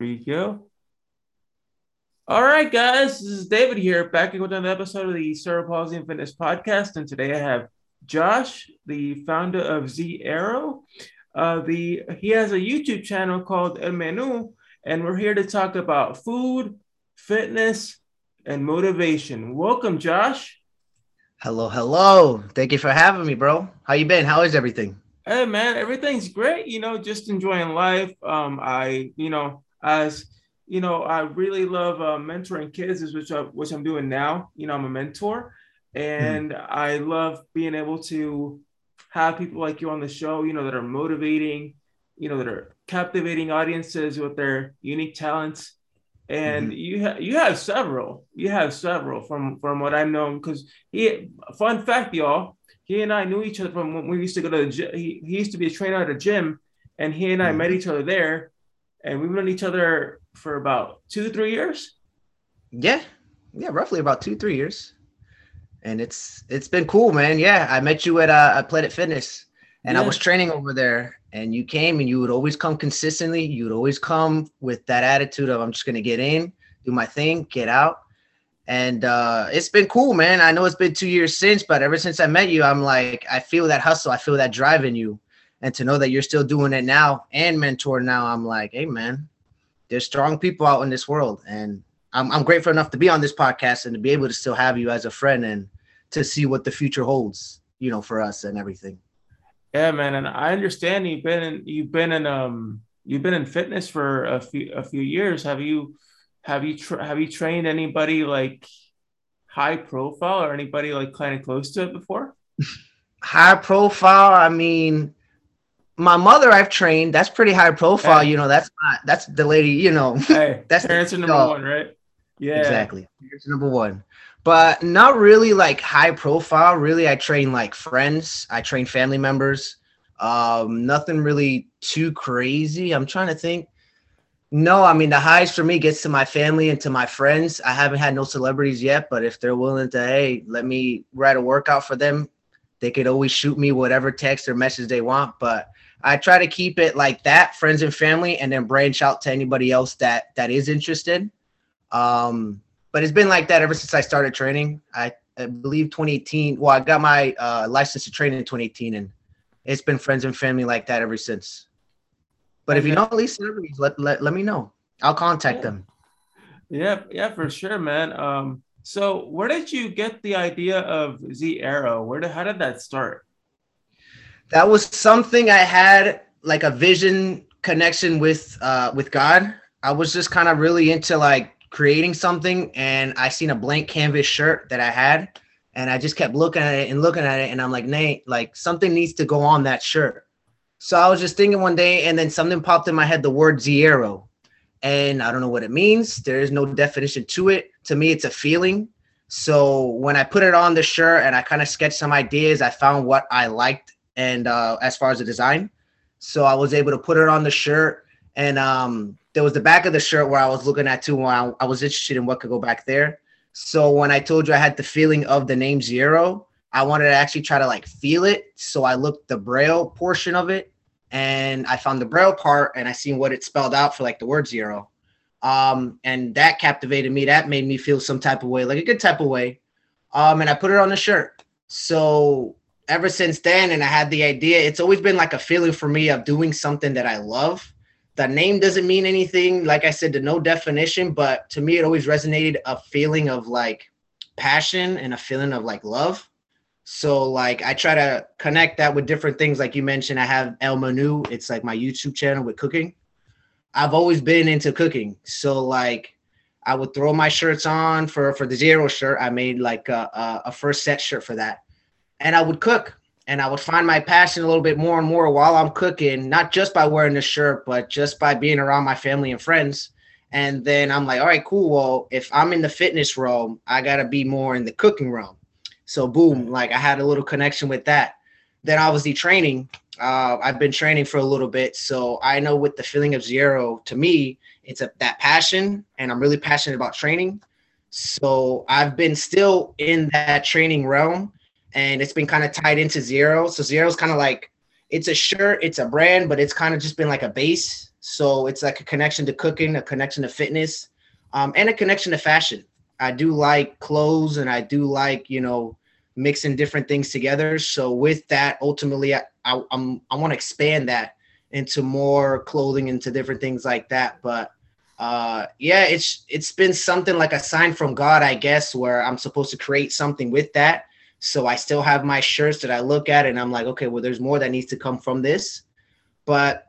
There you go. All right, guys, this is David here, back with another episode of the Cerebral and Fitness Podcast. And today I have Josh, the founder of Zearo. Uh, the he has a YouTube channel called El Menu, and we're here to talk about food, fitness, and motivation. Welcome, Josh. Hello, hello. Thank you for having me, bro. How you been? How is everything? Hey man, everything's great. You know, just enjoying life. Um, I, you know, as you know, I really love uh, mentoring kids, which I, which I'm doing now. You know, I'm a mentor, and mm. I love being able to have people like you on the show. You know, that are motivating. You know, that are captivating audiences with their unique talents. And mm-hmm. you have you have several. You have several from from what I know. Because he, fun fact, y'all he and I knew each other from when we used to go to the gym. He, he used to be a trainer at a gym, and he and I mm-hmm. met each other there, and we've known each other for about two, three years. Yeah, yeah, roughly about two, three years, and it's it's been cool, man. Yeah, I met you at uh, at Planet Fitness, and yeah. I was training over there, and you came, and you would always come consistently. You would always come with that attitude of I'm just gonna get in, do my thing, get out and uh, it's been cool, man. I know it's been two years since, but ever since I met you, I'm like, I feel that hustle, I feel that drive in you, and to know that you're still doing it now and mentor now, I'm like, hey, man, there's strong people out in this world, and I'm I'm grateful enough to be on this podcast and to be able to still have you as a friend and to see what the future holds, you know, for us and everything. Yeah, man, and I understand you've been in, you've been in um you've been in fitness for a few a few years. Have you? have you tra- have you trained anybody like high profile or anybody like kind of close to it before? high profile, I mean, my mother I've trained. That's pretty high profile. Hey. You know, that's not that's the lady. You know, hey, that's answer number one, right? Yeah, exactly. Here's number one, but not really like high profile. Really, I train like friends. I train family members. Um, nothing really too crazy. I'm trying to think. No, I mean the highs for me gets to my family and to my friends. I haven't had no celebrities yet, but if they're willing to, hey, let me write a workout for them, they could always shoot me whatever text or message they want. But I try to keep it like that, friends and family, and then branch out to anybody else that that is interested. Um, but it's been like that ever since I started training. I, I believe 2018. Well, I got my uh, license to train in 2018, and it's been friends and family like that ever since. But if you know these celebrities, let, let, let me know. I'll contact yeah. them. Yeah, yeah, for sure, man. Um, so where did you get the idea of Zearo? Where did how did that start? That was something I had like a vision connection with uh with God. I was just kind of really into like creating something and I seen a blank canvas shirt that I had and I just kept looking at it and looking at it and I'm like, Nate, like something needs to go on that shirt. So I was just thinking one day, and then something popped in my head the word zero. And I don't know what it means. There is no definition to it. To me, it's a feeling. So when I put it on the shirt and I kind of sketched some ideas, I found what I liked and uh, as far as the design. So I was able to put it on the shirt. And um, there was the back of the shirt where I was looking at too. I, I was interested in what could go back there. So when I told you I had the feeling of the name Zearo, I wanted to actually try to like feel it. So I looked the braille portion of it and I found the braille part and I seen what it spelled out for like the word zero. Um, and that captivated me. That made me feel some type of way, like a good type of way. Um, and I put it on the shirt. So ever since then, and I had the idea, it's always been like a feeling for me of doing something that I love. The name doesn't mean anything, like I said, to no definition, but to me, it always resonated a feeling of like passion and a feeling of like love. So like I try to connect that with different things. Like you mentioned, I have El Manu. It's like my YouTube channel with cooking. I've always been into cooking. So like I would throw my shirts on for for the zero shirt. I made like a, a, a first set shirt for that, and I would cook. And I would find my passion a little bit more and more while I'm cooking, not just by wearing the shirt, but just by being around my family and friends. And then I'm like, all right, cool. Well, if I'm in the fitness realm, I gotta be more in the cooking realm. So boom, like I had a little connection with that. Then obviously training. Uh, I've been training for a little bit, so I know with the feeling of zero, to me, it's a that passion, and I'm really passionate about training. So I've been still in that training realm, and it's been kind of tied into zero. So Zearo's kind of like it's a shirt, it's a brand, but it's kind of just been like a base. So it's like a connection to cooking, a connection to fitness, um, and a connection to fashion. I do like clothes and I do like, you know, mixing different things together. So with that, ultimately, I, I, I'm, I want to expand that into more clothing, into different things like that. But uh yeah it's it's been something like a sign from god i guess where i'm supposed to create something with that so i still have my shirts that i look at and i'm like okay well there's more that needs to come from this. But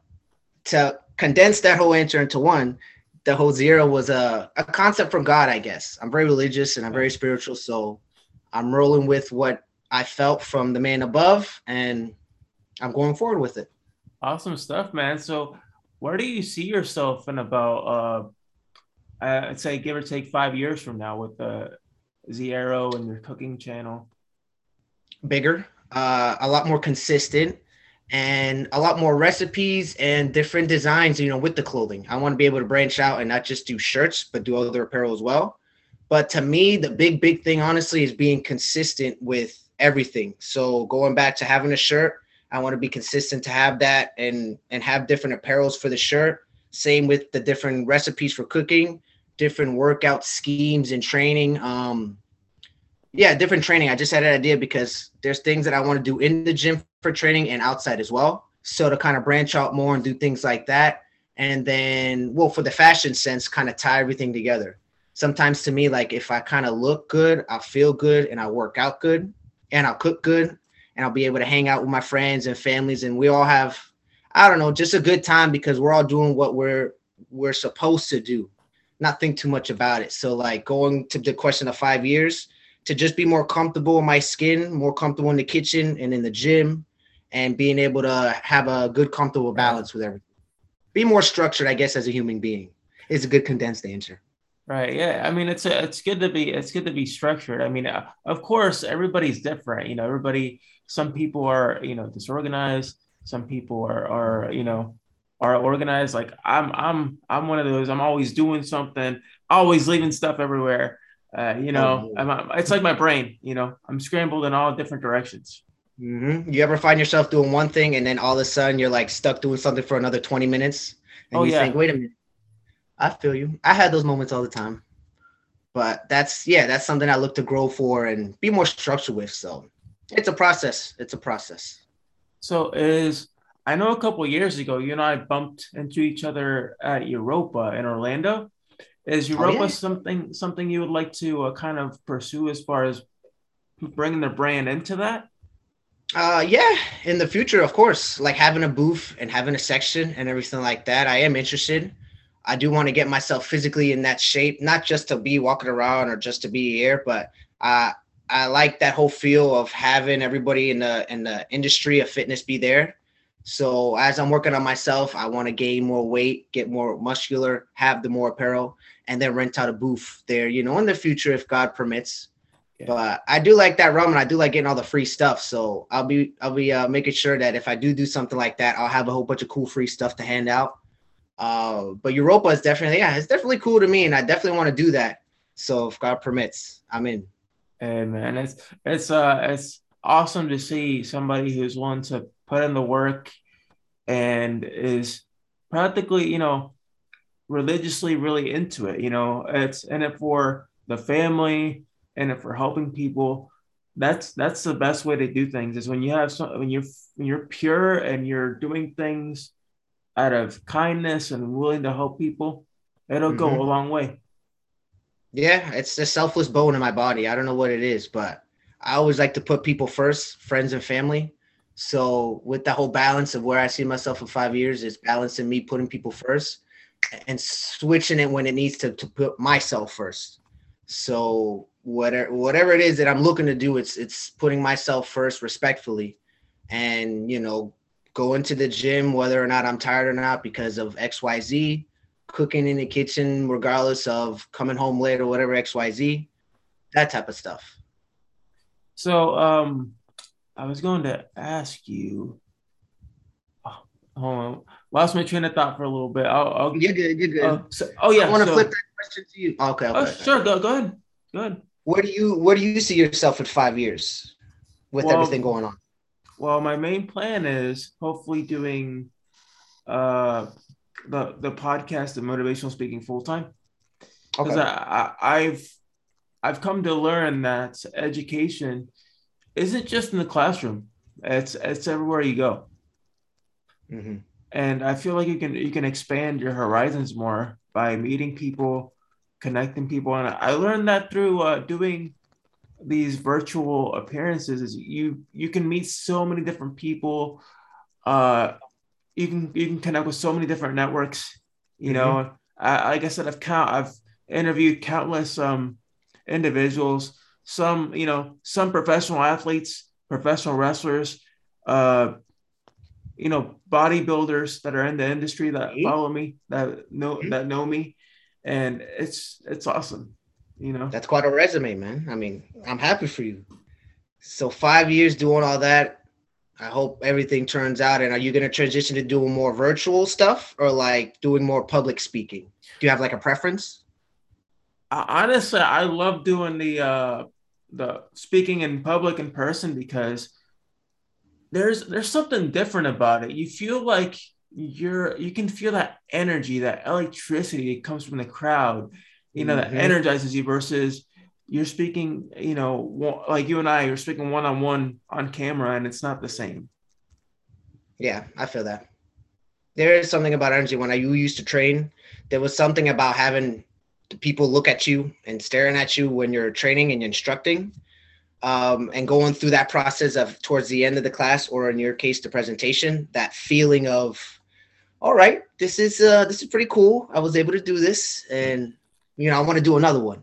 to condense that whole answer into one the whole zero was a, a concept from god i guess. I'm very religious and i'm very spiritual so i'm rolling with what i felt from the man above and i'm going forward with it. Awesome stuff man. So where do you see yourself in about uh I'd say give or take five years from now with the Zearo and your cooking channel? Bigger, uh, a lot more consistent, and a lot more recipes and different designs. You know, with the clothing, I want to be able to branch out and not just do shirts, but do other apparel as well. But to me, the big, big thing, honestly, is being consistent with everything. So going back to having a shirt, I want to be consistent to have that and and have different apparels for the shirt. Same with the different recipes for cooking, different workout schemes and training. Um, yeah, different training. I just had an idea because there's things that I want to do in the gym for training and outside as well. So to kind of branch out more and do things like that. And then, well, for the fashion sense, kind of tie everything together. Sometimes to me, like if I kind of look good, I feel good, and I work out good, and I'll cook good, and I'll be able to hang out with my friends and families and we all have I don't know, just a good time because we're all doing what we're we're supposed to do. Not think too much about it. So like going to the question of 5 years to just be more comfortable in my skin, more comfortable in the kitchen and in the gym and being able to have a good comfortable balance with everything. Be more structured, I guess as a human being. Is a good condensed answer. Right. Yeah. I mean, it's a, it's good to be it's good to be structured. I mean, uh, of course, everybody's different. You know, everybody. Some people are you know disorganized. Some people are are you know are organized. Like I'm I'm I'm one of those. I'm always doing something. Always leaving stuff everywhere. Uh, you know, oh, I'm, it's like my brain. You know, I'm scrambled in all different directions. Mm-hmm. You ever find yourself doing one thing and then all of a sudden you're like stuck doing something for another 20 minutes? And oh, you yeah. think, wait a minute, I feel you. I had those moments all the time. But that's yeah, that's something I look to grow for and be more structured with. So it's a process. It's a process. So is I know a couple years ago you and I bumped into each other at Europa in Orlando. Is Europa oh, yeah. something something you would like to uh, kind of pursue as far as bringing the brand into that? Uh, yeah, in the future, of course, like having a booth and having a section and everything like that. I am interested. I do want to get myself physically in that shape, not just to be walking around or just to be here, but uh, I like that whole feel of having everybody in the in the industry of fitness be there. So as I'm working on myself, I want to gain more weight, get more muscular, have the more apparel, and then rent out a booth there, you know, in the future if God permits. Yeah. But I do like that rum, and I do like getting all the free stuff. So I'll be I'll be uh, making sure that if I do do something like that, I'll have a whole bunch of cool free stuff to hand out uh, but Europa is definitely, yeah, it's definitely cool to me, and I definitely want to do that. So if God permits, I'm in. Hey man, it's it's uh it's awesome to see somebody who's willing to put in the work and is practically, you know, religiously really into it. You know, it's in it for the family and it for helping people. That's that's the best way to do things is when you have some when you're when you're pure and you're doing things out of kindness and willing to help people, it'll mm-hmm. go a long way. Yeah, it's a selfless bone in my body. I don't know what it is, but I always like to put people first, friends and family. So with the whole balance of where I see myself in five years is balancing me putting people first and switching it when it needs to, to put myself first. So whatever whatever it is that I'm looking to do, it's it's putting myself first respectfully and you know going to the gym, whether or not I'm tired or not, because of XYZ, cooking in the kitchen, regardless of coming home late or whatever, XYZ, that type of stuff. So, um, I was going to ask you. Oh, hold on, lost my train of thought for a little bit. I'll, I'll you're good. You're good. Uh, so, oh yeah, I want to so, flip that question to you. Okay. okay oh, sure. Go. Go ahead. Go ahead. Where do you Where do you see yourself in five years, with well, everything going on? Well, my main plan is hopefully doing uh the the podcast and motivational speaking full time because okay. I, I, I've I've come to learn that education isn't just in the classroom; it's it's everywhere you go. Mm-hmm. And I feel like you can you can expand your horizons more by meeting people, connecting people, and I learned that through uh, doing these virtual appearances. Is you you can meet so many different people. Uh, you can you can connect with so many different networks. You mm-hmm. know, I, like I said, I've count I've interviewed countless um individuals. Some you know some professional athletes, professional wrestlers, uh, you know bodybuilders that are in the industry that mm-hmm. follow me that know mm-hmm. that know me, and it's it's awesome. You know, that's quite a resume, man. I mean, I'm happy for you. So five years doing all that, I hope everything turns out. And are you going to transition to doing more virtual stuff or like doing more public speaking? Do you have like a preference? honestly, I love doing the uh, the speaking in public in person because there's there's something different about it. You feel like you're you can feel that energy, that electricity that comes from the crowd, you know, mm-hmm. that energizes you versus you're speaking, you know, like you and I, you're speaking one on one on camera, and it's not the same. Yeah, I feel that. There is something about energy. When I used to train, there was something about having the people look at you and staring at you when you're training and instructing, um, and going through that process of towards the end of the class, or in your case, the presentation. That feeling of, all right, this is uh, this is pretty cool. I was able to do this, and you know, I want to do another one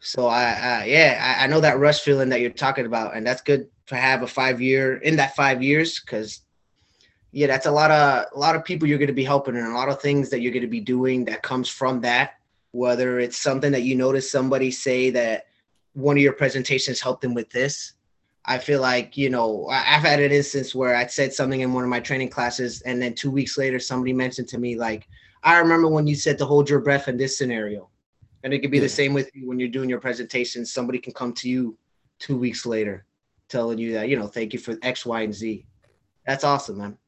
so I, I yeah, I, I, know that rush feeling that you're talking about, and that's good to have a five year in that five years because yeah, that's a lot of a lot of people you're going to be helping, and a lot of things that you're going to be doing that comes from that. Whether it's something that you notice somebody say that one of your presentations helped them with this, I feel like you know I've had an instance where I said something in one of my training classes, and then two weeks later somebody mentioned to me like, I remember when you said to hold your breath in this scenario and it could be yeah. the same with you when you're doing your presentation. Somebody can come to you two weeks later telling you that, you know, thank you for X, Y, and Z. That's awesome, man.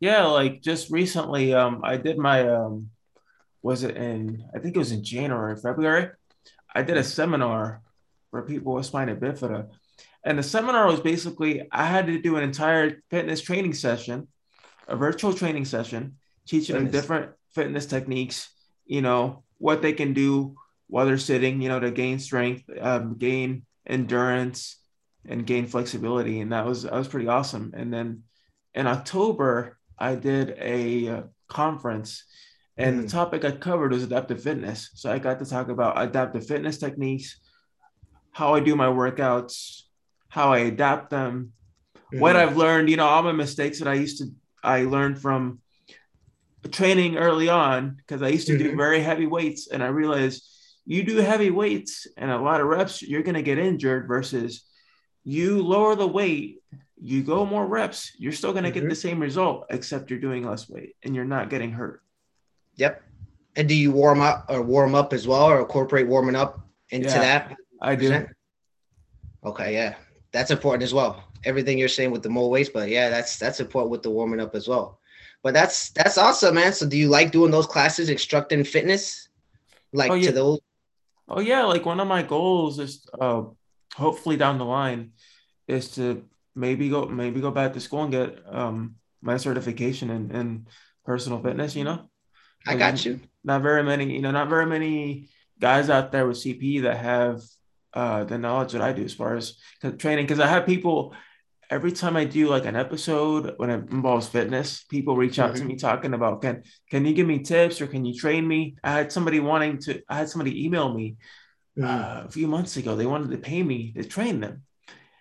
Yeah, like just recently, um, I did my um was it in I think it was in January, February. I did a seminar for people with spina bifida. And the seminar was basically I had to do an entire fitness training session, a virtual training session, teaching fitness. them different fitness techniques, you know, what they can do while they're sitting, you know, to gain strength, um, gain endurance, and gain flexibility. And that was that was pretty awesome. And then in October, I did a uh, conference, and mm. the topic I covered was adaptive fitness. So I got to talk about adaptive fitness techniques, how I do my workouts, how I adapt them, mm. what I've learned. You know, all my mistakes that I used to I learned from training early on because I used to mm-hmm. do very heavy weights, and I realized you do heavy weights and a lot of reps, you're going to get injured versus you lower the weight, you go more reps, you're still going to mm-hmm. get the same result, except you're doing less weight and you're not getting hurt. Yep. And do you warm up or warm up as well or incorporate warming up into yeah, that? I do. Okay. Yeah. That's important as well. Everything you're saying with the more weights, but yeah, that's, that's important with the warming up as well. But that's, that's awesome, man. So do you like doing those classes, instructing fitness? Like oh, yeah. to those Oh yeah, like one of my goals is uh hopefully down the line is to maybe go maybe go back to school and get um my certification in, in personal fitness, you know? I got you. Not very many, you know, not very many guys out there with CP that have uh the knowledge that I do as far as training because I have people every time I do like an episode when it involves fitness, people reach out mm-hmm. to me talking about can can you give me tips or can you train me? I had somebody wanting to I had somebody email me mm-hmm. uh, a few months ago. They wanted to pay me to train them.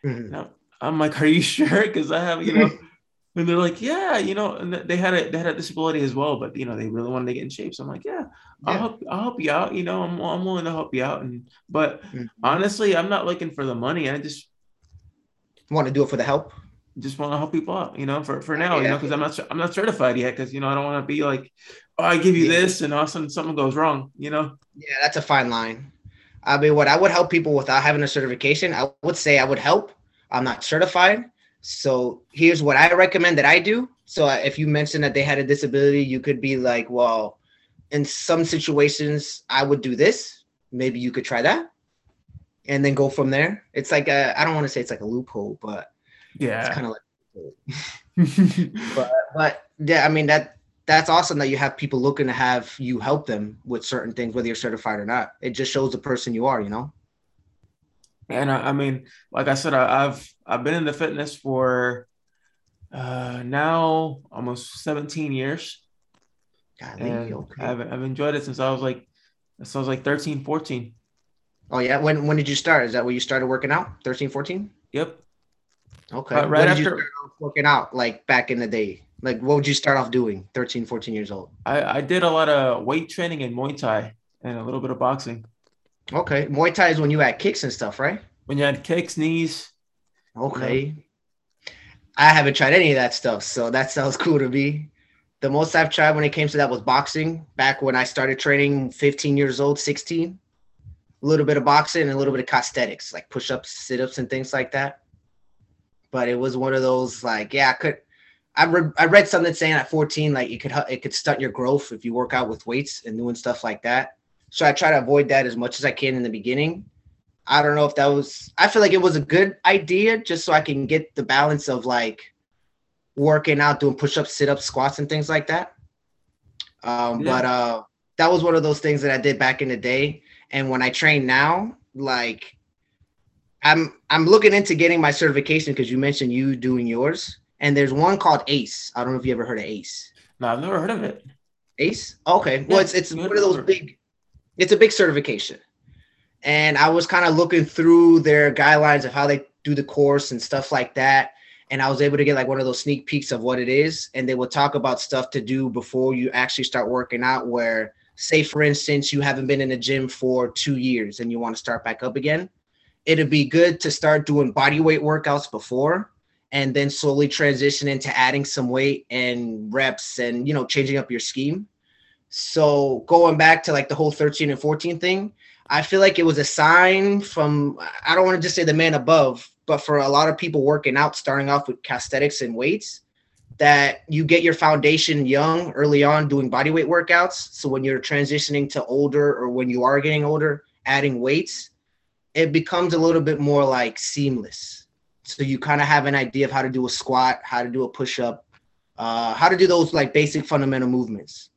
Mm-hmm. Now I'm like, are you sure? Because I have you know. and they're like, yeah, you know, and they had a they had a disability as well, but you know, they really wanted to get in shape. So I'm like, yeah, I'll help I'll help you out. You know, I'm I'm willing to help you out. And but mm-hmm. honestly, I'm not looking for the money. I just want to do it for the help? Just want to help people out, you know, for, for now, yeah. you know, because I'm not I'm not certified yet, because you know I don't want to be like, oh, I give you yeah. this, and all of a sudden something goes wrong, you know. Yeah, that's a fine line. I mean, what I would help people without having a certification, I would say I would help. I'm not certified, so here's what I recommend that I do. So if you mentioned that they had a disability, you could be like, well, in some situations, I would do this. Maybe you could try that, and then go from there. It's like I don't want to say it's like a loophole, but yeah, it's kind of like. but but yeah, I mean that that's awesome that you have people looking to have you help them with certain things, whether you're certified or not. It just shows the person you are, you know. And I, I mean, like I said, I, have I've been in the fitness for uh, now almost 17 years. and okay. I've, I've enjoyed it since I was like, since I was like 13, 14. Oh yeah. When, when did you start? Is that when you started working out? 13, 14? Yep. Okay. Uh, right after working out, like back in the day, like what would you start off doing 13, 14 years old? I, I did a lot of weight training and Muay Thai and a little bit of boxing. Okay. Muay Thai is when you had kicks and stuff, right? When you had kicks, knees. Okay. You know. I haven't tried any of that stuff, so that sounds cool to me. The most I've tried when it came to that was boxing. Back when I started training, 15 years old, 16. A little bit of boxing and a little bit of calisthenics, like push-ups, sit-ups, and things like that. But it was one of those like, yeah, I could. I read I read something saying at 14, like it could it could stunt your growth if you work out with weights and doing stuff like that. So I try to avoid that as much as I can in the beginning. I don't know if that was I feel like it was a good idea just so I can get the balance of like working out, doing push-ups, sit-ups, squats, and things like that. Um, yeah. but uh that was one of those things that I did back in the day. And when I train now, like I'm I'm looking into getting my certification because you mentioned you doing yours. And there's one called ACE. I don't know if you ever heard of ACE. No, I've never heard of it. ACE? Okay. Well, it's it's one of those big it's a big certification and I was kind of looking through their guidelines of how they do the course and stuff like that. And I was able to get like one of those sneak peeks of what it is. And they will talk about stuff to do before you actually start working out. Where, say, for instance, you haven't been in the gym for two years and you want to start back up again, it'd be good to start doing body weight workouts before and then slowly transition into adding some weight and reps and, you know, changing up your scheme. So going back to like the whole 13 and 14 thing, I feel like it was a sign from I don't want to just say the man above, but for a lot of people working out, starting off with calisthenics and weights, that you get your foundation young, early on, doing body weight workouts. So when you're transitioning to older or when you are getting older, adding weights, it becomes a little bit more like seamless. So you kind of have an idea of how to do a squat, how to do a push up, uh, how to do those like basic fundamental movements.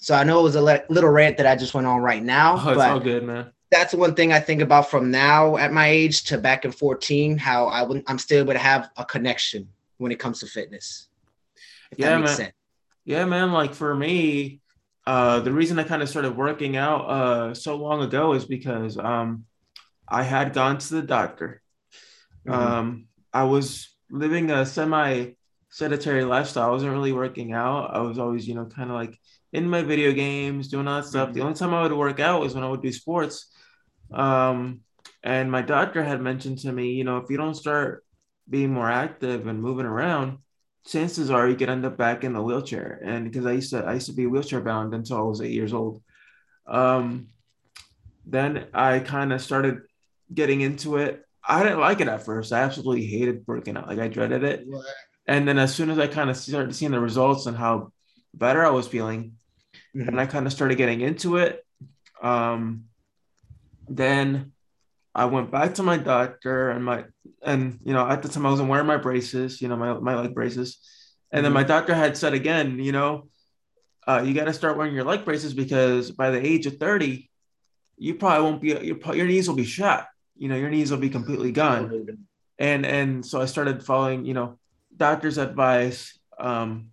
So I know it was a le- little rant that I just went on right now. Oh, it's all good, man. That's one thing I think about from now at my age to back in 14, how I would, I'm still able to have a connection when it comes to fitness. yeah, man. Sense. Yeah, man. Like for me, uh, the reason I kind of started working out uh, so long ago is because um, I had gone to the doctor. Mm-hmm. Um, I was living a semi sedentary lifestyle. I wasn't really working out. I was always, you know, kind of like in my video games, doing all that stuff. Mm-hmm. The only time I would work out was when I would do sports. Um, and my doctor had mentioned to me, you know, if you don't start being more active and moving around, chances are you could end up back in the wheelchair. And because I used to, I used to be wheelchair bound until I was eight years old. Um, then I kind of started getting into it. I didn't like it at first. I absolutely hated working out. Like I dreaded it. And then as soon as I kind of started seeing the results and how better I was feeling, mm-hmm. and I kind of started getting into it. Um, then I went back to my doctor and my and you know at the time I wasn't wearing my braces, you know my my leg braces, and mm-hmm. then my doctor had said again, you know, uh, you got to start wearing your leg braces because by the age of thirty, you probably won't be your your knees will be shot. You know your knees will be completely gone. And and so I started following you know doctor's advice. Um,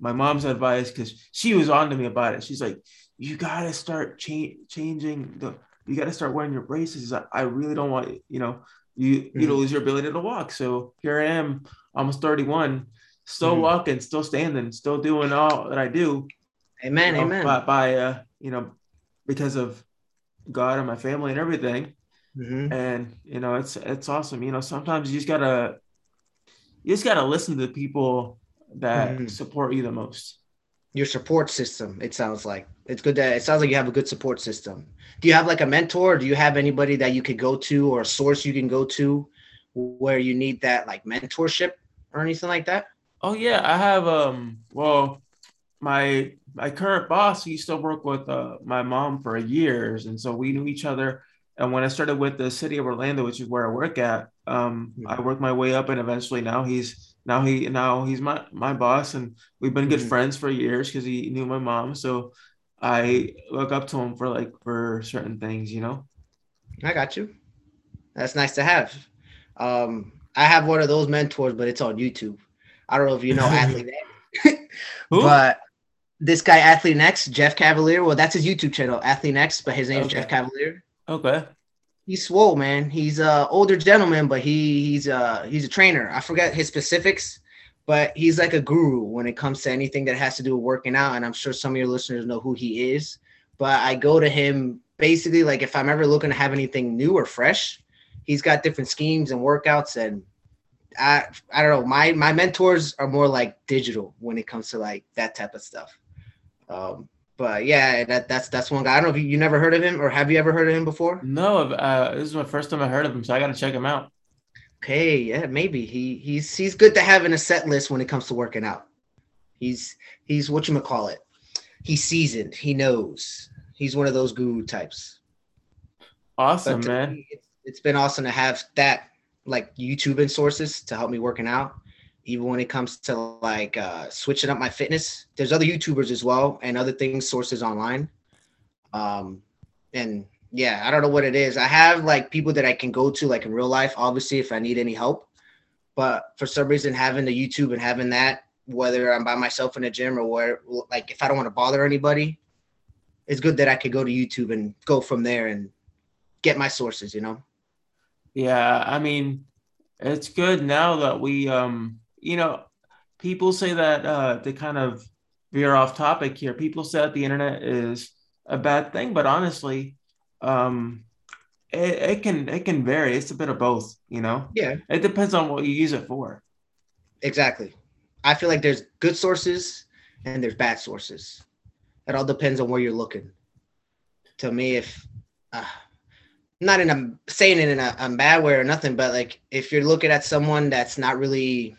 my mom's advice because she was on to me about it. She's like, you gotta start cha- changing the. You gotta start wearing your braces. I, I really don't want you know you mm-hmm. you to lose your ability to walk. So here I am, almost 31, still mm-hmm. walking, still standing, still doing all that I do. Amen. You know, amen. By, by uh, you know, because of God and my family and everything. Mm-hmm. And you know, it's it's awesome. You know, sometimes you just gotta you just gotta listen to the people that mm-hmm. support you the most? Your support system. It sounds like it's good that it sounds like you have a good support system. Do you have like a mentor? do you have anybody that you could go to or a source you can go to where you need that like mentorship or anything like that? Oh yeah, I have um well my my current boss, he used to work with uh, my mom for years, and so we knew each other. And when I started with the city of Orlando, which is where I work at, um, mm-hmm. I worked my way up, and eventually now he's now he now he's my my boss, and we've been good mm-hmm. friends for years because he knew my mom. So I look up to him for like for certain things, you know. I got you. That's nice to have. Um, I have one of those mentors, but it's on YouTube. I don't know if you know Athlete but this guy Athlean-X, Jeff Cavaliere. Well, that's his YouTube channel, Athlean-X, but his name is okay. Jeff Cavaliere. Okay. He's swole, man. He's a older gentleman, but he he's a he's a trainer. I forget his specifics, but he's like a guru when it comes to anything that has to do with working out. And I'm sure some of your listeners know who he is. But I go to him basically like if I'm ever looking to have anything new or fresh, he's got different schemes and workouts and I I don't know. My my mentors are more like digital when it comes to like that type of stuff. Um, but yeah, that that's that's one guy. I don't know if you, you never heard of him or have you ever heard of him before? No, uh, this is my first time I heard of him, so I got to check him out. Okay, yeah, maybe he he's he's good to have in a set list when it comes to working out. He's he's what you call it. He's seasoned. He knows. He's one of those guru types. Awesome, man. Me, it's, it's been awesome to have that like YouTube and sources to help me working out. Even when it comes to like uh, switching up my fitness, there's other YouTubers as well and other things sources online. Um, and yeah, I don't know what it is. I have like people that I can go to like in real life, obviously, if I need any help. But for some reason, having the YouTube and having that, whether I'm by myself in the gym or where, like if I don't want to bother anybody, it's good that I could go to YouTube and go from there and get my sources, you know. Yeah, I mean, it's good now that we, um, you know, people say that uh, to kind of veer off topic here. People say that the internet is a bad thing, but honestly, um, it, it can it can vary. It's a bit of both, you know. Yeah, it depends on what you use it for. Exactly. I feel like there's good sources and there's bad sources. It all depends on where you're looking. To me, if uh, not in a saying it in a, a bad way or nothing, but like if you're looking at someone that's not really,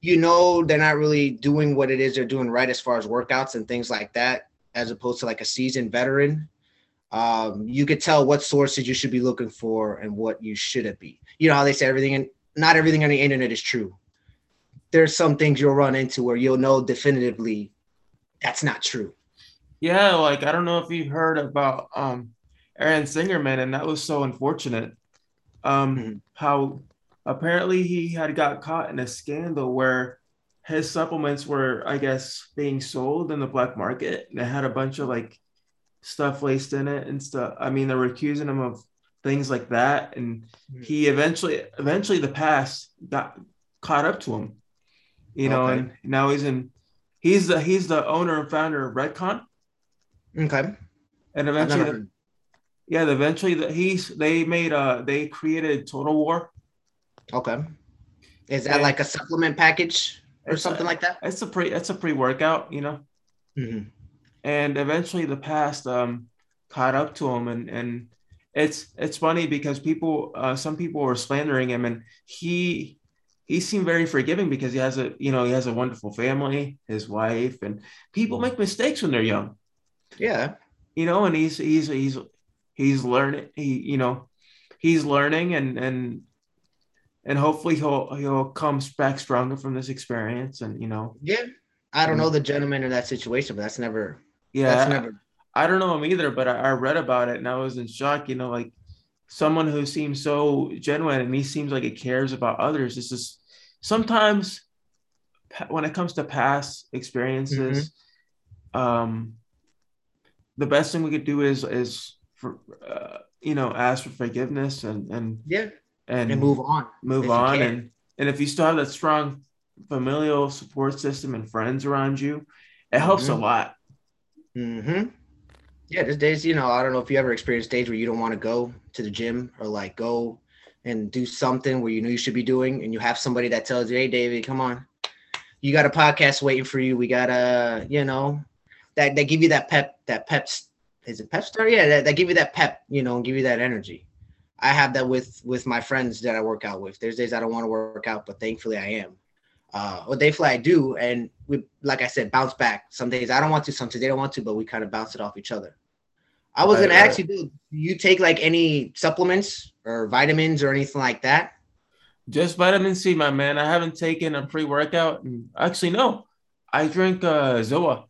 you know, they're not really doing what it is they're doing right as far as workouts and things like that, as opposed to like a seasoned veteran, um, you could tell what sources you should be looking for and what you shouldn't be. You know how they say everything and not everything on the internet is true. There's some things you'll run into where you'll know definitively that's not true. Yeah, like I don't know if you've heard about um Aaron Singerman, and that was so unfortunate. Um, mm-hmm. How apparently he had got caught in a scandal where his supplements were, I guess, being sold in the black market. They had a bunch of like stuff laced in it and stuff. I mean, they were accusing him of things like that, and mm-hmm. he eventually, eventually, the past got caught up to him. You know, okay. and now he's in. He's the he's the owner and founder of Redcon. Okay. And eventually, yeah, eventually the, he's they made uh they created Total War. Okay. Is that and like a supplement package or something a, like that? It's a pre it's a pre workout, you know. Mm-hmm. And eventually the past um caught up to him and and it's it's funny because people uh some people were slandering him and he he seemed very forgiving because he has a you know he has a wonderful family his wife and people make mistakes when they're young yeah you know and he's he's he's he's learning he you know he's learning and and and hopefully he'll he'll come back stronger from this experience and you know. Yeah. I don't know the gentleman in that situation but that's never yeah that's never I, don't know him either but I, I read about it and i was in shock you know like someone who seems so genuine and he seems like he cares about others. It's just sometimes when it comes to past experiences mm-hmm. um the best thing we could do is is for uh, you know ask for forgiveness and and yeah and, and move on move on and and if you still have that strong familial support system and friends around you it helps mm-hmm. a lot mm-hmm yeah there's days you know i don't know if you ever experienced days where you don't want to go to the gym or like go and do something where you know you should be doing and you have somebody that tells you hey david come on you got a podcast waiting for you we got a, you know that they give you that pep that pep is it pep star? Yeah, that, that give you that pep, you know, and give you that energy. I have that with with my friends that I work out with. There's days I don't want to work out, but thankfully I am. uh, what they fly do, and we, like I said, bounce back. Some days I don't want to, some days they don't want to, but we kind of bounce it off each other. I was gonna ask you, do you take like any supplements or vitamins or anything like that? Just vitamin C, my man. I haven't taken a pre workout. Actually, no. I drink uh, Zoa.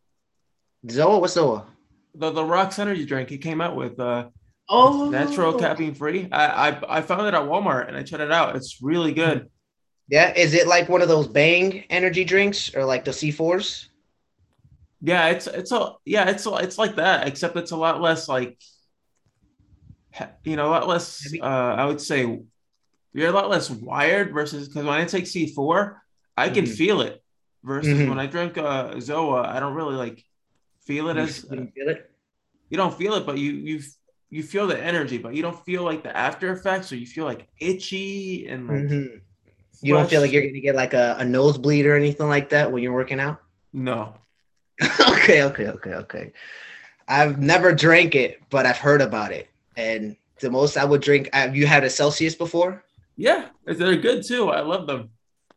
Zoa, what's Zoa? The the Rocks Energy drink. It came out with uh, oh natural caffeine free. I, I I found it at Walmart and I tried it out. It's really good. Yeah, is it like one of those Bang energy drinks or like the C4s? Yeah, it's it's a yeah, it's a, it's like that, except it's a lot less like you know, a lot less uh I would say you're a lot less wired versus because when I take C4, I can mm-hmm. feel it. Versus mm-hmm. when I drink uh Zoa, I don't really like feel it as you feel it. You don't feel it, but you you you feel the energy, but you don't feel like the after effects, or you feel like itchy and like. Mm-hmm. You don't feel like you're gonna get like a, a nosebleed or anything like that when you're working out. No. okay, okay, okay, okay. I've never drank it, but I've heard about it, and the most I would drink. Have you had a Celsius before? Yeah, they're good too. I love them.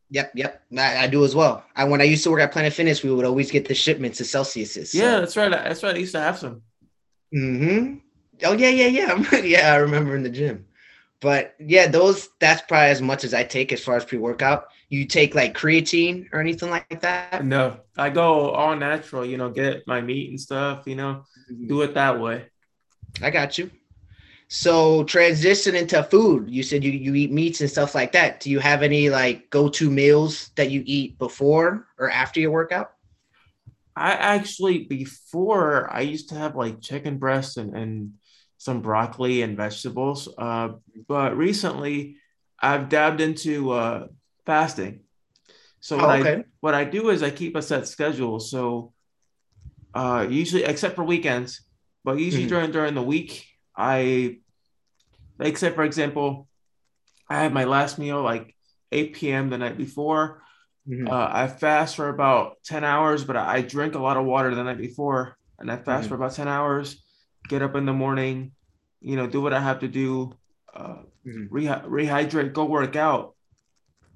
Yep, yep. I, I, do as well. I when I used to work at Planet Fitness, we would always get the shipments of Celsiuses. So. Yeah, that's right. That's right. I used to have some. Hmm. Oh yeah, yeah, yeah. yeah, I remember in the gym. But yeah, those that's probably as much as I take as far as pre-workout. You take like creatine or anything like that? No, I go all natural, you know, get my meat and stuff, you know, mm-hmm. do it that way. I got you. So transition into food. You said you, you eat meats and stuff like that. Do you have any like go-to meals that you eat before or after your workout? I actually before I used to have like chicken breast and, and some broccoli and vegetables. Uh, but recently I've dabbed into uh, fasting. So what oh, okay. I what I do is I keep a set schedule. So uh, usually, except for weekends, but usually mm-hmm. during during the week, I like say for example, I have my last meal like 8 p.m. the night before. Mm-hmm. Uh, I fast for about 10 hours, but I drink a lot of water the night before, and I fast mm-hmm. for about 10 hours. Get up in the morning, you know, do what I have to do, uh, mm-hmm. rehy- rehydrate, go work out,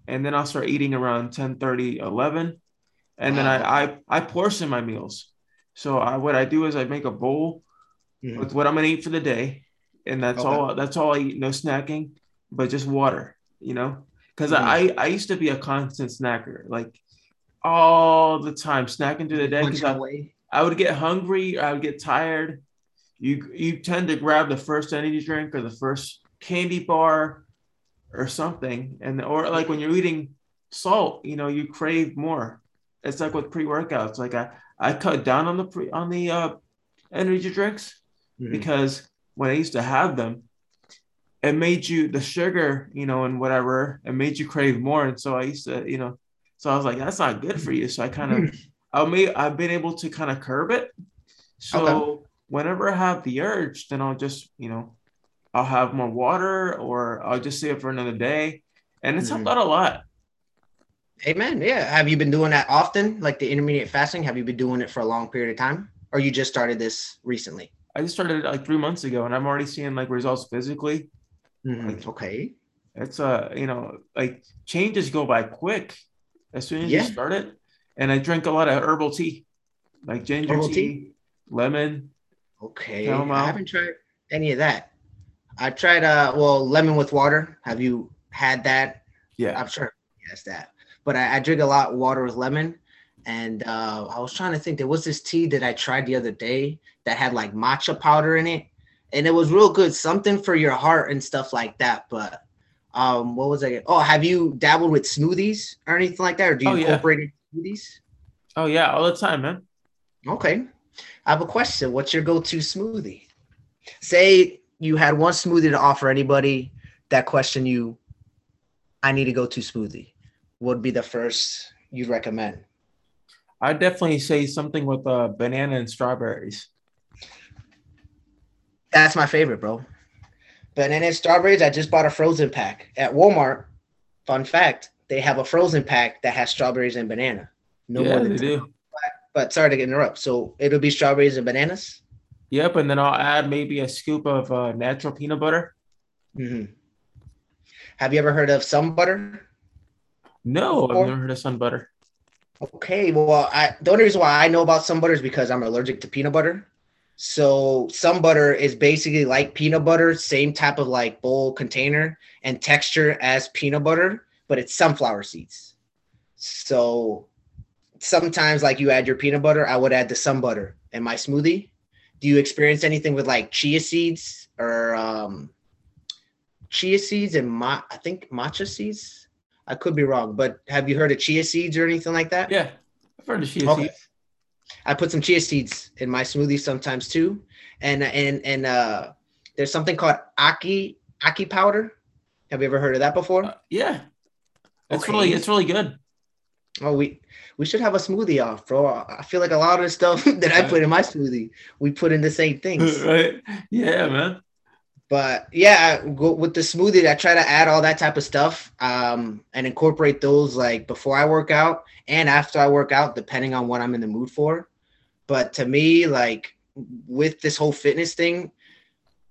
and then I'll start eating around 10, 30, 11. And wow. then I, I, I portion my meals. So I, what I do is I make a bowl mm-hmm. with what I'm gonna eat for the day, and that's okay. all. That's all I eat. No snacking, but just water. You know, because mm-hmm. I I used to be a constant snacker, like all the time snacking through the day. Because I, I would get hungry, or I would get tired. You you tend to grab the first energy drink or the first candy bar or something, and or like when you're eating salt, you know, you crave more. It's like with pre workouts. Like I I cut down on the pre on the uh, energy drinks mm-hmm. because when I used to have them, it made you the sugar, you know, and whatever, it made you crave more. And so I used to, you know, so I was like, that's not good for you. So I kind of, I may, I've been able to kind of curb it. So okay. Whenever I have the urge, then I'll just, you know, I'll have more water or I'll just save it for another day. And it's mm-hmm. helped out a lot. Amen. Yeah. Have you been doing that often? Like the intermediate fasting? Have you been doing it for a long period of time? Or you just started this recently? I just started it like three months ago and I'm already seeing like results physically. Mm-hmm. Like, okay. It's uh, you know, like changes go by quick as soon as yeah. you start it. And I drink a lot of herbal tea, like ginger herbal tea, tea, lemon. Okay. Chamomile. I haven't tried any of that. I tried uh well lemon with water. Have you had that? Yeah. I'm sure yes that. But I, I drink a lot water with lemon. And uh, I was trying to think there was this tea that I tried the other day that had like matcha powder in it and it was real good, something for your heart and stuff like that. But um, what was I? Oh, have you dabbled with smoothies or anything like that, or do you oh, yeah. incorporate smoothies? Oh yeah, all the time, man. Okay, I have a question. What's your go-to smoothie? Say you had one smoothie to offer anybody that question you. I need to go to smoothie. What would be the first you'd recommend? I'd definitely say something with uh, banana and strawberries. That's my favorite, bro. Banana and strawberries. I just bought a frozen pack at Walmart. Fun fact: they have a frozen pack that has strawberries and banana. No yeah, more than they do. But, sorry to interrupt. So it'll be strawberries and bananas. Yep, and then I'll add maybe a scoop of uh, natural peanut butter. Mm-hmm. Have you ever heard of sun butter? No, I've never heard of sun butter. Okay, well, I, the only reason why I know about sun butter is because I'm allergic to peanut butter. So sun butter is basically like peanut butter, same type of like bowl container and texture as peanut butter, but it's sunflower seeds. So sometimes like you add your peanut butter, I would add the sun butter in my smoothie. Do you experience anything with like chia seeds or um chia seeds and ma- I think matcha seeds? I could be wrong, but have you heard of chia seeds or anything like that? Yeah, I've heard of chia okay. seeds. I put some chia seeds in my smoothie sometimes too, and and and uh, there's something called aki aki powder. Have you ever heard of that before? Uh, yeah, it's okay. really it's really good. Oh, we we should have a smoothie off, bro. I feel like a lot of the stuff that I put in my smoothie, we put in the same things. right? Yeah, man but yeah, go with the smoothie. I try to add all that type of stuff um, and incorporate those like before I work out and after I work out, depending on what I'm in the mood for. But to me, like with this whole fitness thing,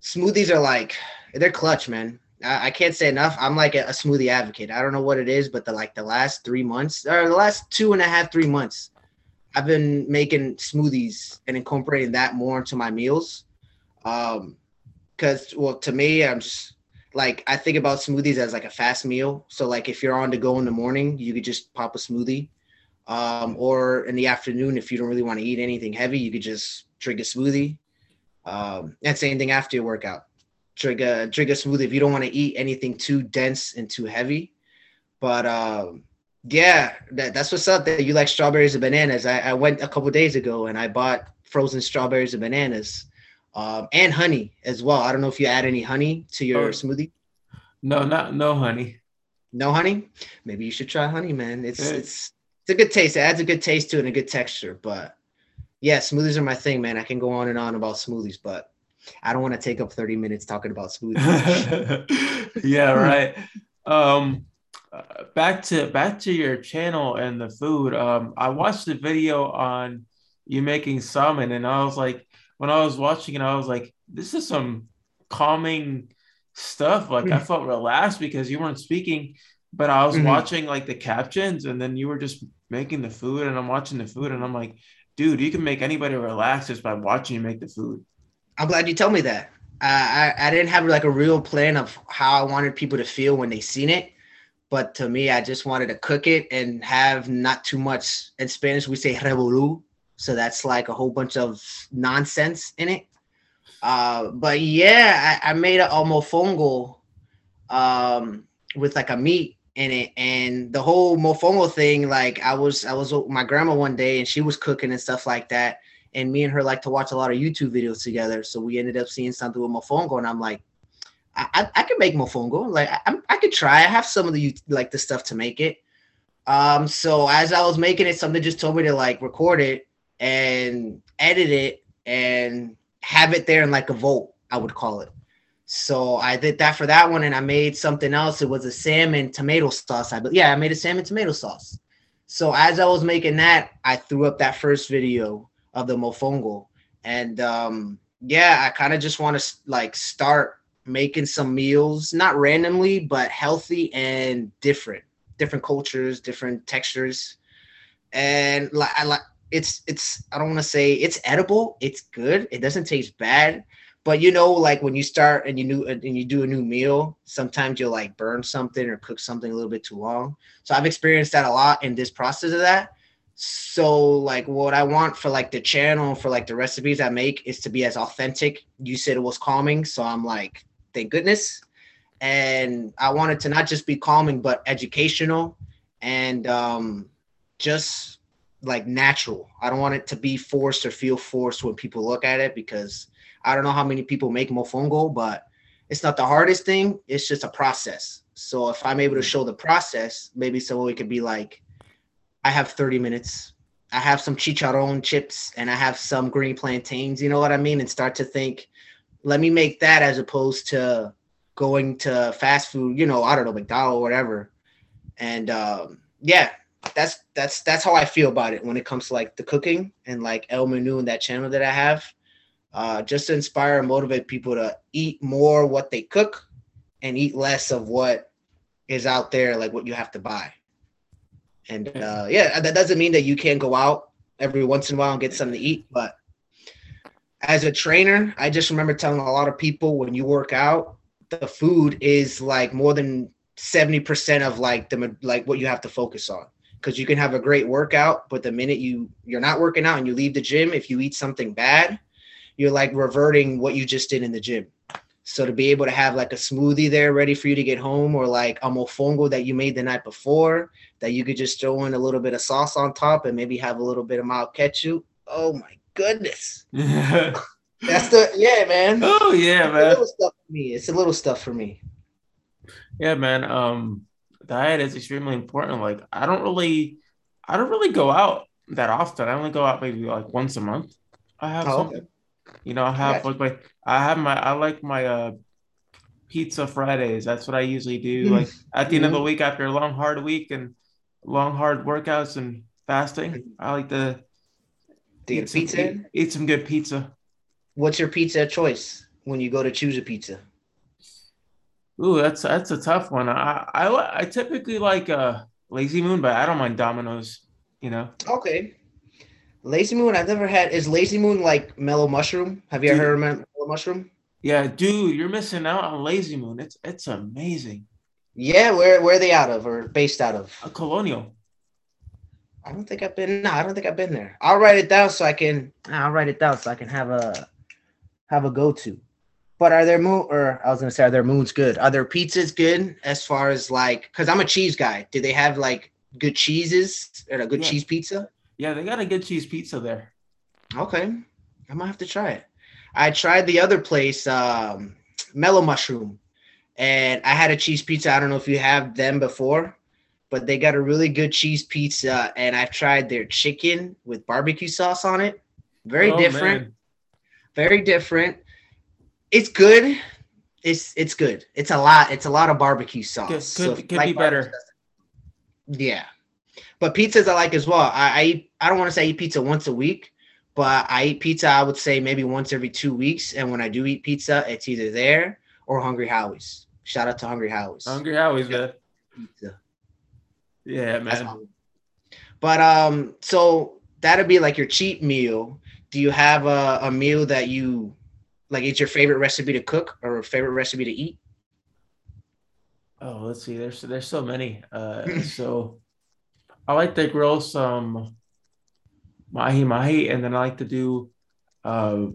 smoothies are like they're clutch, man. I, I can't say enough. I'm like a, a, smoothie advocate. I don't know what it is, but the like the last three months or the last two and a half, three months, I've been making smoothies and incorporating that more into my meals. Um, because well to me i'm just like i think about smoothies as like a fast meal so like if you're on to go in the morning you could just pop a smoothie um, or in the afternoon if you don't really want to eat anything heavy you could just drink a smoothie um, and same thing after your workout drink a drink a smoothie if you don't want to eat anything too dense and too heavy but um, yeah that, that's what's up that you like strawberries and bananas I, I went a couple days ago and i bought frozen strawberries and bananas um, and honey as well. I don't know if you add any honey to your oh. smoothie. No, not no honey. No honey. Maybe you should try honey, man. It's it's it's a good taste. It adds a good taste to it and a good texture. But yeah, smoothies are my thing, man. I can go on and on about smoothies, but I don't want to take up 30 minutes talking about smoothies. yeah, right. Um uh, back to back to your channel and the food. Um I watched the video on you making salmon and I was like when I was watching it, I was like, this is some calming stuff. Like I hmm. felt relaxed because you weren't speaking, but I was mm-hmm. watching like the captions and then you were just making the food and I'm watching the food and I'm like, dude, you can make anybody relax just by watching you make the food. I'm glad you told me that. I, I didn't have like a real plan of how I wanted people to feel when they seen it. But to me, I just wanted to cook it and have not too much. In Spanish, we say revolu, so that's like a whole bunch of nonsense in it. Uh, but yeah, I, I made a, a mofongo um, with like a meat in it, and the whole mofongo thing. Like I was, I was with my grandma one day, and she was cooking and stuff like that. And me and her like to watch a lot of YouTube videos together. So we ended up seeing something with mofongo, and I'm like, I, I, I could make mofongo. Like I, I could try. I have some of the like the stuff to make it. Um, so as I was making it, something just told me to like record it and edit it and have it there in like a vote, I would call it. So I did that for that one, and I made something else. It was a salmon tomato sauce. I yeah, I made a salmon tomato sauce. So as I was making that, I threw up that first video of the mofongo, and um, yeah, I kind of just want to like start making some meals, not randomly, but healthy and different, different cultures, different textures, and like I like it's it's I don't want to say it's edible. It's good. It doesn't taste bad. But you know, like when you start and you new and you do a new meal, sometimes you'll like burn something or cook something a little bit too long. So I've experienced that a lot in this process of that. So like what I want for like the channel for like the recipes I make is to be as authentic. You said it was calming, so I'm like, thank goodness. And I wanted to not just be calming but educational and um just like natural. I don't want it to be forced or feel forced when people look at it because I don't know how many people make mofongo, but it's not the hardest thing. It's just a process. So if I'm able to show the process, maybe someone could be like, I have 30 minutes. I have some chicharron chips and I have some green plantains. You know what I mean? And start to think, let me make that as opposed to going to fast food, you know, I don't know, McDonald's or whatever. And um, yeah, that's that's that's how I feel about it when it comes to like the cooking and like El Menu and that channel that I have. Uh, just to inspire and motivate people to eat more what they cook and eat less of what is out there, like what you have to buy. And uh, yeah, that doesn't mean that you can't go out every once in a while and get something to eat. But as a trainer, I just remember telling a lot of people when you work out, the food is like more than 70% of like the like what you have to focus on because you can have a great workout but the minute you you're not working out and you leave the gym if you eat something bad you're like reverting what you just did in the gym so to be able to have like a smoothie there ready for you to get home or like a mofongo that you made the night before that you could just throw in a little bit of sauce on top and maybe have a little bit of mayoketchup oh my goodness that's the yeah man oh yeah it's man little stuff for me it's a little stuff for me yeah, man. Um, diet is extremely important. Like, I don't really, I don't really go out that often. I only go out maybe like once a month. I have oh, something. Okay. You know, I have like my, I have my, I like my uh pizza Fridays. That's what I usually do. Like at the end of the week, after a long hard week and long hard workouts and fasting, I like to eat some, pizza. Eat, eat some good pizza. What's your pizza choice when you go to choose a pizza? Ooh, that's that's a tough one. I I, I typically like uh Lazy Moon, but I don't mind Domino's. You know. Okay. Lazy Moon, I've never had. Is Lazy Moon like Mellow Mushroom? Have you dude, ever heard of Mellow Mushroom? Yeah, dude, you're missing out on Lazy Moon. It's it's amazing. Yeah, where where are they out of or based out of? A colonial. I don't think I've been. No, I don't think I've been there. I'll write it down so I can. I'll write it down so I can have a have a go to. But are there moon or I was gonna say are their moons good? Are their pizzas good as far as like because I'm a cheese guy. Do they have like good cheeses or a good yeah. cheese pizza? Yeah, they got a good cheese pizza there. Okay. I might have to try it. I tried the other place, um, Mellow Mushroom, and I had a cheese pizza. I don't know if you have them before, but they got a really good cheese pizza, and I've tried their chicken with barbecue sauce on it. Very oh, different. Man. Very different it's good. It's it's good. It's a lot. It's a lot of barbecue sauce. Could, so could, like be better. Yeah, but pizzas I like as well. I I, eat, I don't want to say I eat pizza once a week, but I eat pizza. I would say maybe once every two weeks. And when I do eat pizza, it's either there or Hungry Howie's. Shout out to Hungry Howie's. Hungry Howie's, man. Pizza. Yeah, man. But um, so that'd be like your cheap meal. Do you have a, a meal that you like, it's your favorite recipe to cook or favorite recipe to eat? Oh, let's see. There's there's so many. Uh, so I like to grill some mahi mahi, and then I like to do uh,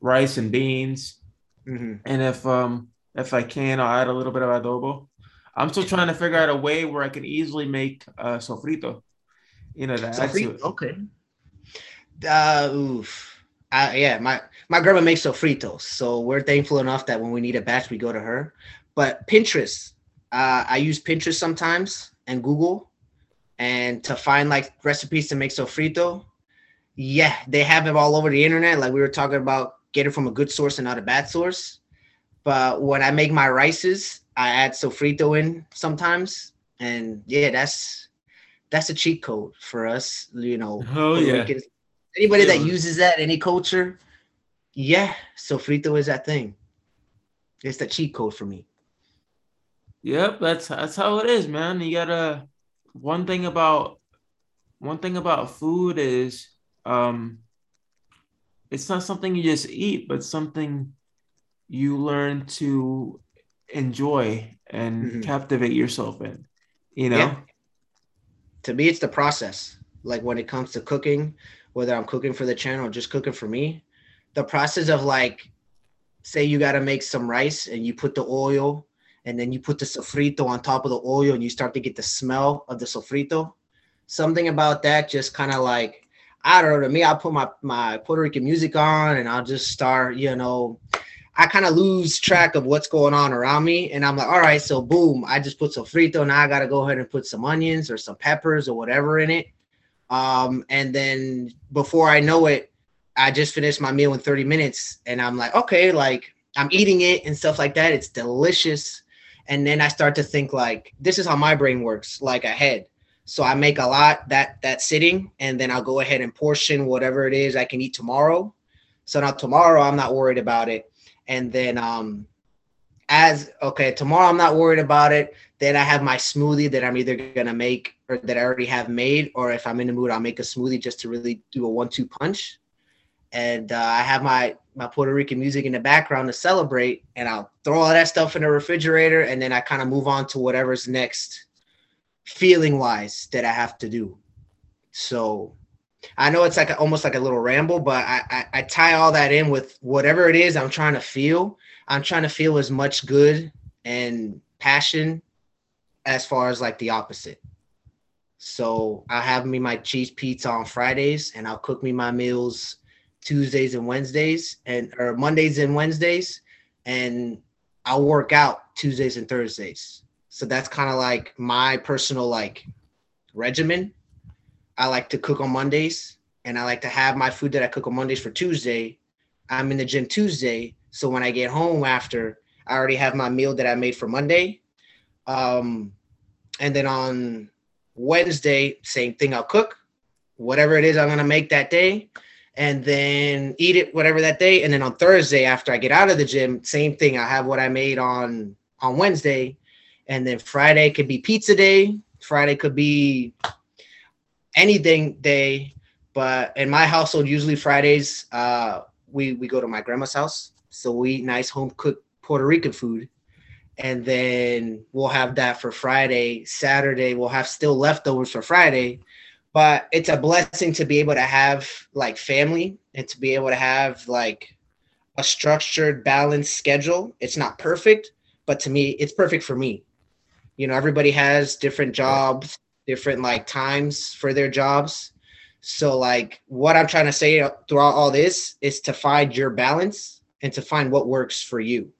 rice and beans. Mm-hmm. And if um if I can, I'll add a little bit of adobo. I'm still trying to figure out a way where I can easily make uh, sofrito. You know that. Sofrito. Okay. Uh, oof. Uh, yeah, my my grandma makes sofritos, so we're thankful enough that when we need a batch, we go to her. But Pinterest, uh, I use Pinterest sometimes and Google, and to find like recipes to make sofrito. Yeah, they have it all over the internet. Like we were talking about, get it from a good source and not a bad source. But when I make my rices, I add sofrito in sometimes, and yeah, that's that's a cheat code for us. You know, oh yeah. Anybody yeah. that uses that, any culture, yeah, sofrito is that thing. It's the cheat code for me. Yep, that's that's how it is, man. You gotta one thing about one thing about food is um it's not something you just eat, but something you learn to enjoy and mm-hmm. captivate yourself in. You know? Yeah. To me, it's the process. Like when it comes to cooking, whether I'm cooking for the channel or just cooking for me, the process of like, say you got to make some rice and you put the oil and then you put the sofrito on top of the oil and you start to get the smell of the sofrito. Something about that just kind of like, I don't know, to me, I'll put my, my Puerto Rican music on and I'll just start, you know, I kind of lose track of what's going on around me. And I'm like, all right, so boom, I just put sofrito. Now I got to go ahead and put some onions or some peppers or whatever in it. Um, and then before I know it, I just finished my meal in 30 minutes and I'm like, okay, like I'm eating it and stuff like that. It's delicious. And then I start to think like this is how my brain works, like ahead. So I make a lot that that sitting and then I'll go ahead and portion whatever it is I can eat tomorrow. So now tomorrow I'm not worried about it. And then um as okay, tomorrow I'm not worried about it. Then I have my smoothie that I'm either gonna make or that I already have made, or if I'm in the mood, I'll make a smoothie just to really do a one-two punch. And uh, I have my my Puerto Rican music in the background to celebrate, and I'll throw all that stuff in the refrigerator, and then I kind of move on to whatever's next, feeling wise that I have to do. So I know it's like a, almost like a little ramble, but I, I, I tie all that in with whatever it is I'm trying to feel. I'm trying to feel as much good and passion as far as like the opposite. So I have me my cheese pizza on Fridays, and I'll cook me my meals Tuesdays and Wednesdays, and or Mondays and Wednesdays, and I'll work out Tuesdays and Thursdays. So that's kind of like my personal like regimen I like to cook on Mondays and I like to have my food that I cook on Mondays for Tuesday. I'm in the gym Tuesday. So when I get home after, I already have my meal that I made for Monday. Um, and then on Wednesday, same thing, I'll cook whatever it is I'm going to make that day and then eat it whatever that day. And then on Thursday, after I get out of the gym, same thing. I have what I made on on Wednesday. And then Friday could be pizza day. Friday could be anything day. But in my household, usually Fridays, uh, we we go to my grandma's house, so we eat nice home cooked Puerto Rican food, and then we'll have that for Friday. Saturday, we'll have still leftovers for Friday. But it's a blessing to be able to have like family and to be able to have like a structured, balanced schedule. It's not perfect, but to me, it's perfect for me. You know, everybody has different jobs, different like times for their jobs. So like what I'm trying to say throughout all this is to find your balance and to find what works for you.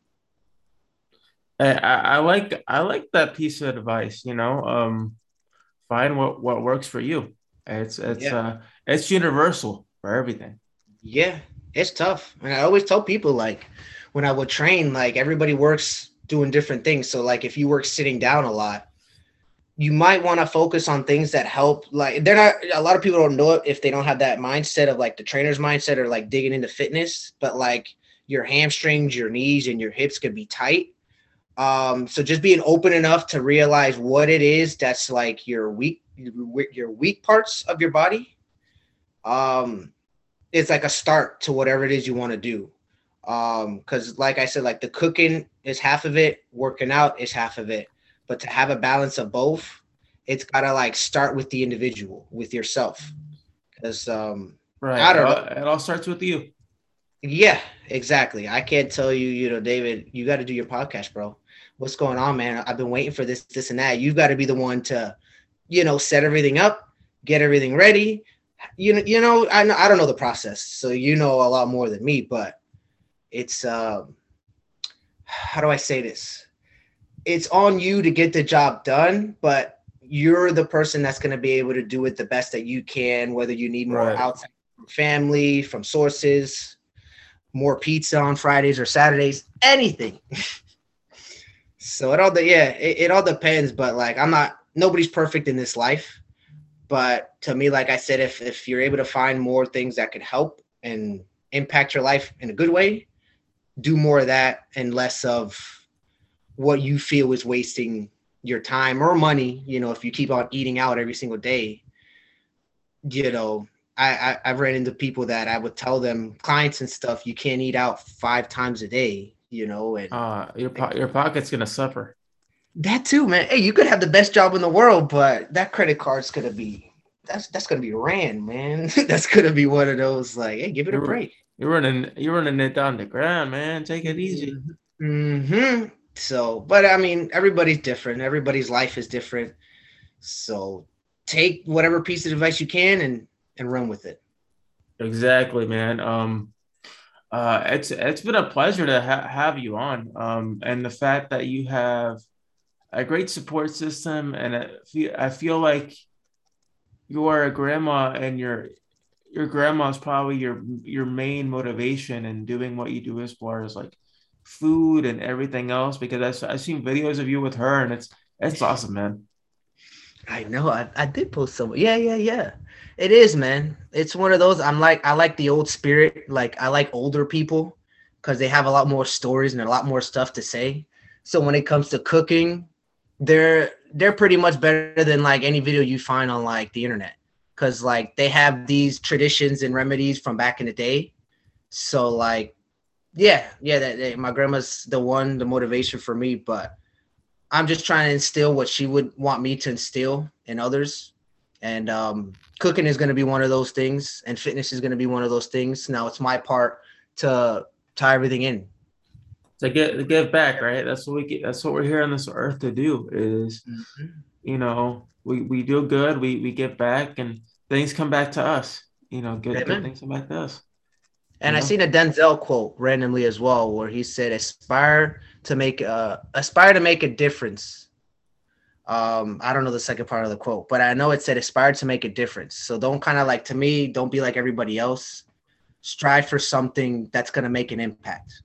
I, I like I like that piece of advice. You know, um, find what what works for you. It's it's yeah. uh it's universal for everything. Yeah, it's tough, and I always tell people like when I would train, like everybody works doing different things. So like if you work sitting down a lot, you might want to focus on things that help like they're not a lot of people don't know it if they don't have that mindset of like the trainer's mindset or like digging into fitness but like your hamstrings your knees and your hips could be tight um so just being open enough to realize what it is that's like your weak your weak parts of your body um it's like a start to whatever it is you want to do um because like i said like the cooking is half of it working out is half of it but to have a balance of both, it's gotta like start with the individual, with yourself. Because um right. I don't know. It all starts with you. Yeah, exactly. I can't tell you, you know, David, you got to do your podcast, bro. What's going on, man? I've been waiting for this, this, and that. You've got to be the one to, you know, set everything up, get everything ready. You know, you know, I I don't know the process, so you know a lot more than me. But it's, um, how do I say this? it's on you to get the job done, but you're the person that's going to be able to do it the best that you can, whether you need more right. outside from family, from sources, more pizza on Fridays or Saturdays, anything. so it all, yeah, it, it all depends. But like, I'm not, nobody's perfect in this life. But to me, like I said, if, if you're able to find more things that could help and impact your life in a good way, do more of that and less of what you feel is wasting your time or money you know if you keep on eating out every single day you know I, I have ran into people that I would tell them clients and stuff you can't eat out five times a day you know and uh your po- your pocket's gonna suffer that too man hey you could have the best job in the world but that credit card's gonna be that's that's gonna be ran man that's gonna be one of those like hey give it you're, a break you're running you're running it down the ground man take it easy mm-hmm. So, but I mean, everybody's different. Everybody's life is different. So, take whatever piece of advice you can and and run with it. Exactly, man. Um, uh, it's it's been a pleasure to ha- have you on. Um, and the fact that you have a great support system, and I feel, I feel like you are a grandma, and your your grandma is probably your your main motivation in doing what you do as far as like food and everything else because I, I've seen videos of you with her and it's it's awesome, man. I know. I, I did post some. Yeah, yeah, yeah. It is, man. It's one of those. I'm like, I like the old spirit. Like, I like older people because they have a lot more stories and a lot more stuff to say. So when it comes to cooking, they're they're pretty much better than like any video you find on like the internet because like they have these traditions and remedies from back in the day. So like, yeah, yeah, that, that, my grandma's the one, the motivation for me. But I'm just trying to instill what she would want me to instill in others. And um, cooking is going to be one of those things, and fitness is going to be one of those things. Now it's my part to tie everything in. To get to give back, right? That's what we get. That's what we're here on this earth to do. Is mm-hmm. you know we we do good, we we give back, and things come back to us. You know, good, good things come back to us. And I seen a Denzel quote randomly as well, where he said, "Aspire to make uh aspire to make a difference." Um, I don't know the second part of the quote, but I know it said aspire to make a difference. So don't kind of like to me, don't be like everybody else. Strive for something that's gonna make an impact.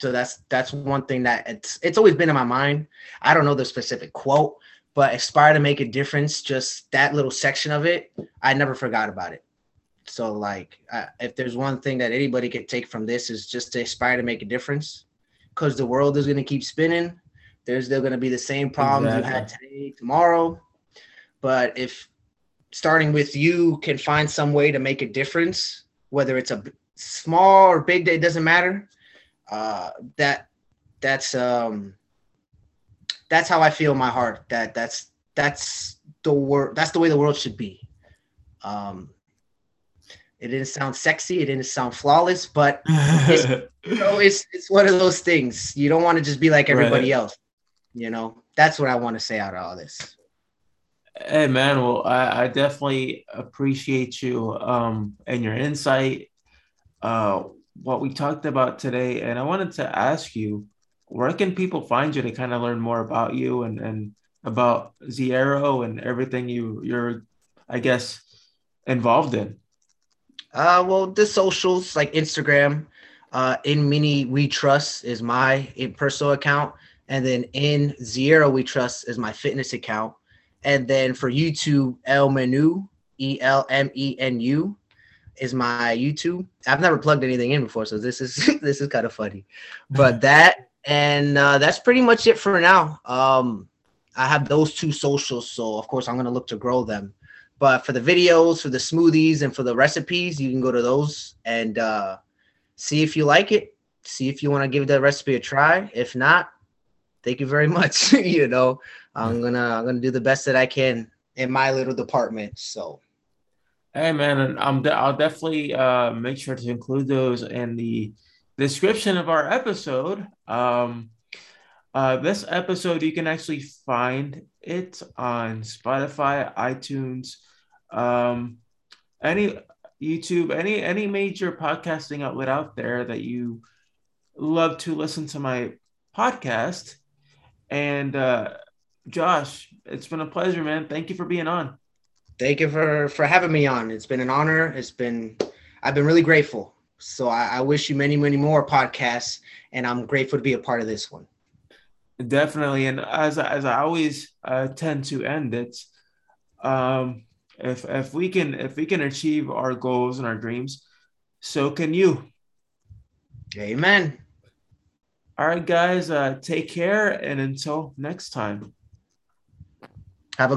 So that's that's one thing that it's it's always been in my mind. I don't know the specific quote, but aspire to make a difference just that little section of it i never forgot about it so like uh, if there's one thing that anybody could take from this is just to aspire to make a difference because the world is going to keep spinning there's still going to be the same problems exactly. you had today tomorrow but if starting with you can find some way to make a difference whether it's a small or big it doesn't matter uh that that's um that's how I feel in my heart. That that's that's the world. That's the way the world should be. Um, it didn't sound sexy. It didn't sound flawless, but it's, you know, it's it's one of those things. You don't want to just be like everybody right. else. You know, that's what I want to say out of all this. Hey man, well, I, I definitely appreciate you um, and your insight. Uh, what we talked about today, and I wanted to ask you where can people find you to kind of learn more about you and, and about Zearo and everything you you're I guess involved in? Uh well the socials like Instagram, uh in mini we trust is my personal account and then in Zearo we trust is my fitness account. And then for YouTube, El Menu, E L M E N U is my YouTube. I've never plugged anything in before, so this is this is kind of funny. But that and uh, that's pretty much it for now. Um, I have those two socials, so of course I'm gonna look to grow them. But for the videos, for the smoothies, and for the recipes, you can go to those and uh, see if you like it. See if you want to give the recipe a try. If not, thank you very much. you know, I'm gonna I'm gonna do the best that I can in my little department. So. Hey man, I'm de- I'll definitely uh, make sure to include those in the description of our episode. Um, uh, this episode, you can actually find it on Spotify, iTunes, um, any YouTube, any any major podcasting outlet out there that you love to listen to my podcast. And uh, Josh, it's been a pleasure, man. Thank you for being on. Thank you for for having me on. It's been an honor. It's been I've been really grateful. So I, I wish you many, many more podcasts, and I'm grateful to be a part of this one. Definitely, and as as I always uh, tend to end it, um, if if we can if we can achieve our goals and our dreams, so can you. Amen. All right, guys, uh, take care, and until next time. Have a good